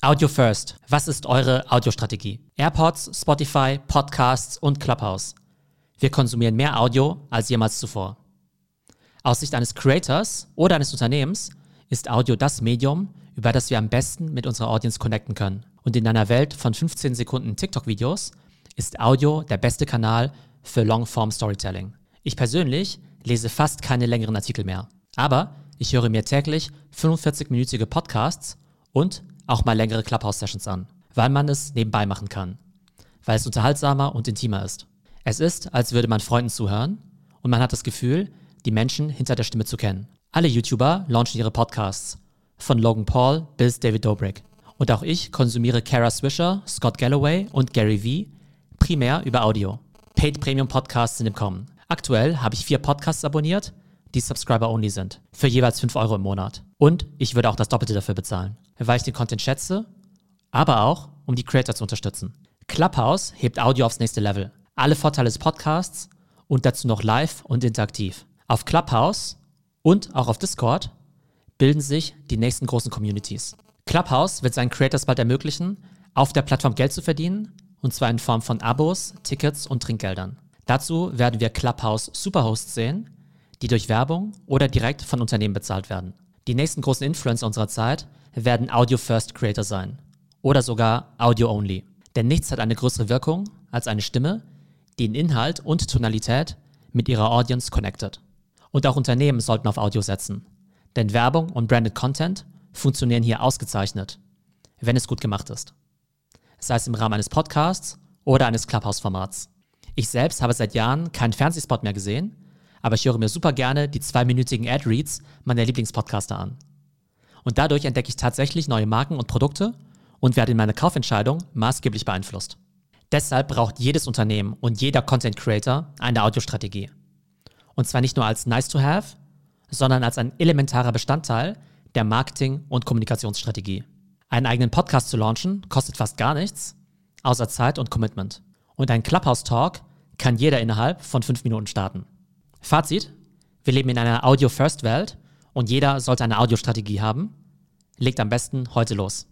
Audio First. Was ist eure Audiostrategie? AirPods, Spotify, Podcasts und Clubhouse. Wir konsumieren mehr Audio als jemals zuvor. Aus Sicht eines Creators oder eines Unternehmens ist Audio das Medium, über das wir am besten mit unserer Audience connecten können. Und in einer Welt von 15 Sekunden TikTok-Videos ist Audio der beste Kanal für Longform Storytelling. Ich persönlich lese fast keine längeren Artikel mehr. Aber ich höre mir täglich 45-minütige Podcasts und auch mal längere Clubhouse-Sessions an, weil man es nebenbei machen kann, weil es unterhaltsamer und intimer ist. Es ist, als würde man Freunden zuhören und man hat das Gefühl, die Menschen hinter der Stimme zu kennen. Alle YouTuber launchen ihre Podcasts, von Logan Paul bis David Dobrik. Und auch ich konsumiere Kara Swisher, Scott Galloway und Gary Vee primär über Audio. Paid Premium Podcasts sind im Kommen. Aktuell habe ich vier Podcasts abonniert, die Subscriber-only sind, für jeweils 5 Euro im Monat. Und ich würde auch das Doppelte dafür bezahlen weil ich den Content schätze, aber auch, um die Creator zu unterstützen. Clubhouse hebt Audio aufs nächste Level. Alle Vorteile des Podcasts und dazu noch live und interaktiv. Auf Clubhouse und auch auf Discord bilden sich die nächsten großen Communities. Clubhouse wird seinen Creators bald ermöglichen, auf der Plattform Geld zu verdienen, und zwar in Form von Abos, Tickets und Trinkgeldern. Dazu werden wir Clubhouse Superhosts sehen, die durch Werbung oder direkt von Unternehmen bezahlt werden. Die nächsten großen Influencer unserer Zeit werden Audio-First-Creator sein. Oder sogar Audio-Only. Denn nichts hat eine größere Wirkung als eine Stimme, die in Inhalt und Tonalität mit ihrer Audience connected. Und auch Unternehmen sollten auf Audio setzen. Denn Werbung und Branded Content funktionieren hier ausgezeichnet, wenn es gut gemacht ist. Sei es im Rahmen eines Podcasts oder eines Clubhouse-Formats. Ich selbst habe seit Jahren keinen Fernsehspot mehr gesehen, aber ich höre mir super gerne die zweiminütigen Ad-Reads meiner Lieblingspodcaster an. Und dadurch entdecke ich tatsächlich neue Marken und Produkte und werde in meiner Kaufentscheidung maßgeblich beeinflusst. Deshalb braucht jedes Unternehmen und jeder Content Creator eine Audiostrategie. Und zwar nicht nur als nice to have, sondern als ein elementarer Bestandteil der Marketing- und Kommunikationsstrategie. Einen eigenen Podcast zu launchen kostet fast gar nichts, außer Zeit und Commitment. Und ein Clubhouse-Talk kann jeder innerhalb von fünf Minuten starten. Fazit: Wir leben in einer Audio-First-Welt und jeder sollte eine Audiostrategie haben. Legt am besten heute los.